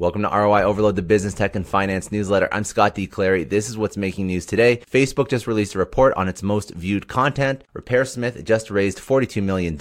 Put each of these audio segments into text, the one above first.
Welcome to ROI Overload, the business tech and finance newsletter. I'm Scott D. Clary. This is what's making news today. Facebook just released a report on its most viewed content. RepairSmith just raised $42 million.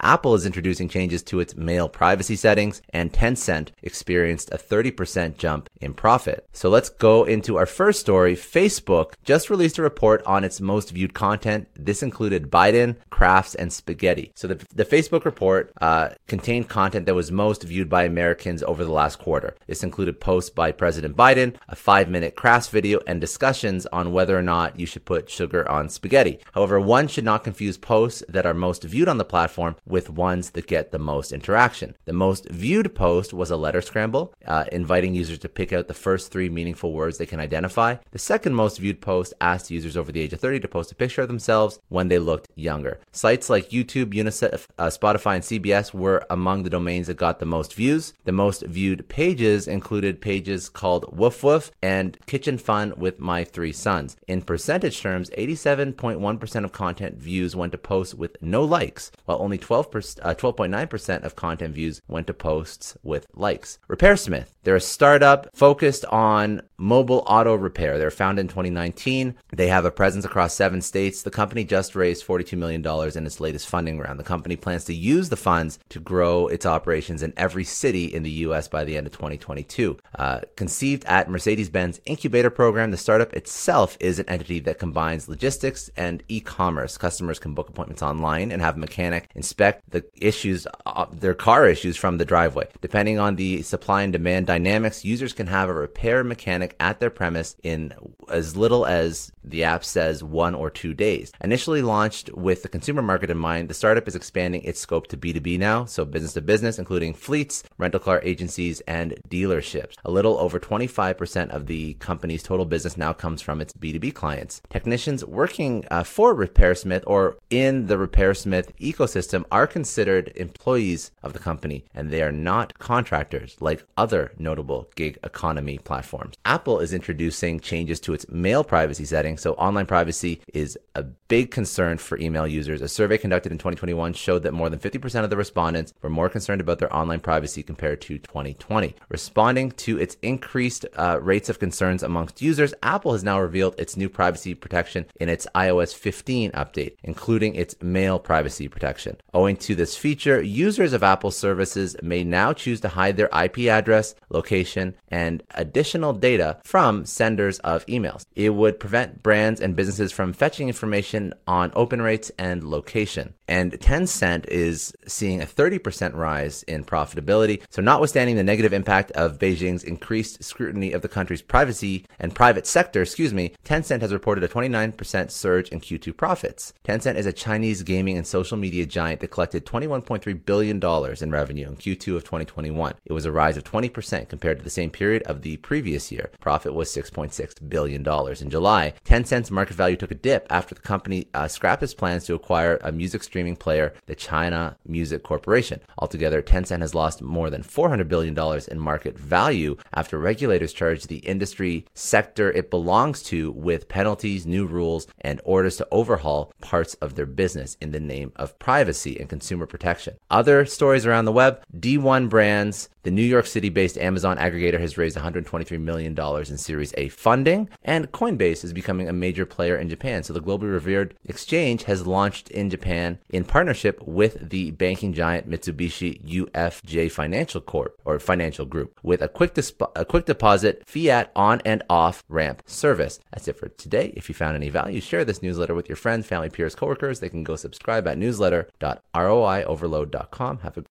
Apple is introducing changes to its mail privacy settings and Tencent experienced a 30% jump in profit. So let's go into our first story. Facebook just released a report on its most viewed content. This included Biden, crafts, and spaghetti. So the, the Facebook report uh, contained content that was most viewed by Americans over the last quarter This included posts by President Biden, a five minute crass video, and discussions on whether or not you should put sugar on spaghetti. However, one should not confuse posts that are most viewed on the platform with ones that get the most interaction. The most viewed post was a letter scramble, uh, inviting users to pick out the first three meaningful words they can identify. The second most viewed post asked users over the age of 30 to post a picture of themselves when they looked younger. Sites like YouTube, UNICEF, uh, Spotify, and CBS were among the domains that got the most views. The most viewed pages pages included pages called Woof Woof and Kitchen Fun with My Three Sons. In percentage terms, 87.1% of content views went to posts with no likes, while only 12 uh, 12.9% of content views went to posts with likes. RepairSmith, they're a startup focused on mobile auto repair. They're founded in 2019. They have a presence across seven states. The company just raised $42 million in its latest funding round. The company plans to use the funds to grow its operations in every city in the U.S. by the end of 2022. Uh, conceived at Mercedes Benz Incubator Program, the startup itself is an entity that combines logistics and e commerce. Customers can book appointments online and have a mechanic inspect the issues, uh, their car issues from the driveway. Depending on the supply and demand dynamics, users can have a repair mechanic at their premise in as little as the app says one or two days. Initially launched with the consumer market in mind, the startup is expanding its scope to B2B now, so business to business, including fleets, rental car agencies, and dealerships. A little over 25% of the company's total business now comes from its B2B clients. Technicians working uh, for RepairSmith or in the RepairSmith ecosystem are considered employees of the company, and they are not contractors like other notable gig economy platforms. Apple is introducing changes to its mail privacy settings so online privacy is a big concern for email users. A survey conducted in 2021 showed that more than 50% of the respondents were more concerned about their online privacy compared to 2020. Responding to its increased uh, rates of concerns amongst users, Apple has now revealed its new privacy protection in its iOS 15 update, including its mail privacy protection. Owing to this feature, users of Apple services may now choose to hide their IP address, location, and additional data from senders of emails. It would prevent brands and businesses from fetching information on open rates and location. And Tencent is seeing a 30% rise in profitability. So, notwithstanding the negative impact of Beijing's increased scrutiny of the country's privacy and private sector, excuse me, Tencent has reported a 29% surge in Q2 profits. Tencent is a Chinese gaming and social media giant that collected $21.3 billion in revenue in Q2 of 2021. It was a rise of 20% compared to the same period of the previous year. Profit was $6.6 billion. In July, Tencent's market value took a dip after the company uh, scrapped its plans to acquire a music streaming player, the China Music Corporation. Altogether, Tencent has lost more than $400 billion in market value after regulators charged the industry sector it belongs to with penalties, new rules, and orders to overhaul parts of their business in the name of privacy and consumer protection. Other stories around the web D1 Brands, the New York City based Amazon aggregator, has raised $123 million in Series A funding, and Coinbase is becoming a major player in Japan. So the globally revered exchange has launched in Japan in partnership with the banking giant Mitsubishi UFJ Financial Corp or Financial Group with a quick a quick deposit fiat on and off ramp service. That's it for today. If you found any value, share this newsletter with your friends, family, peers, coworkers. They can go subscribe at newsletter.roioverload.com. Have a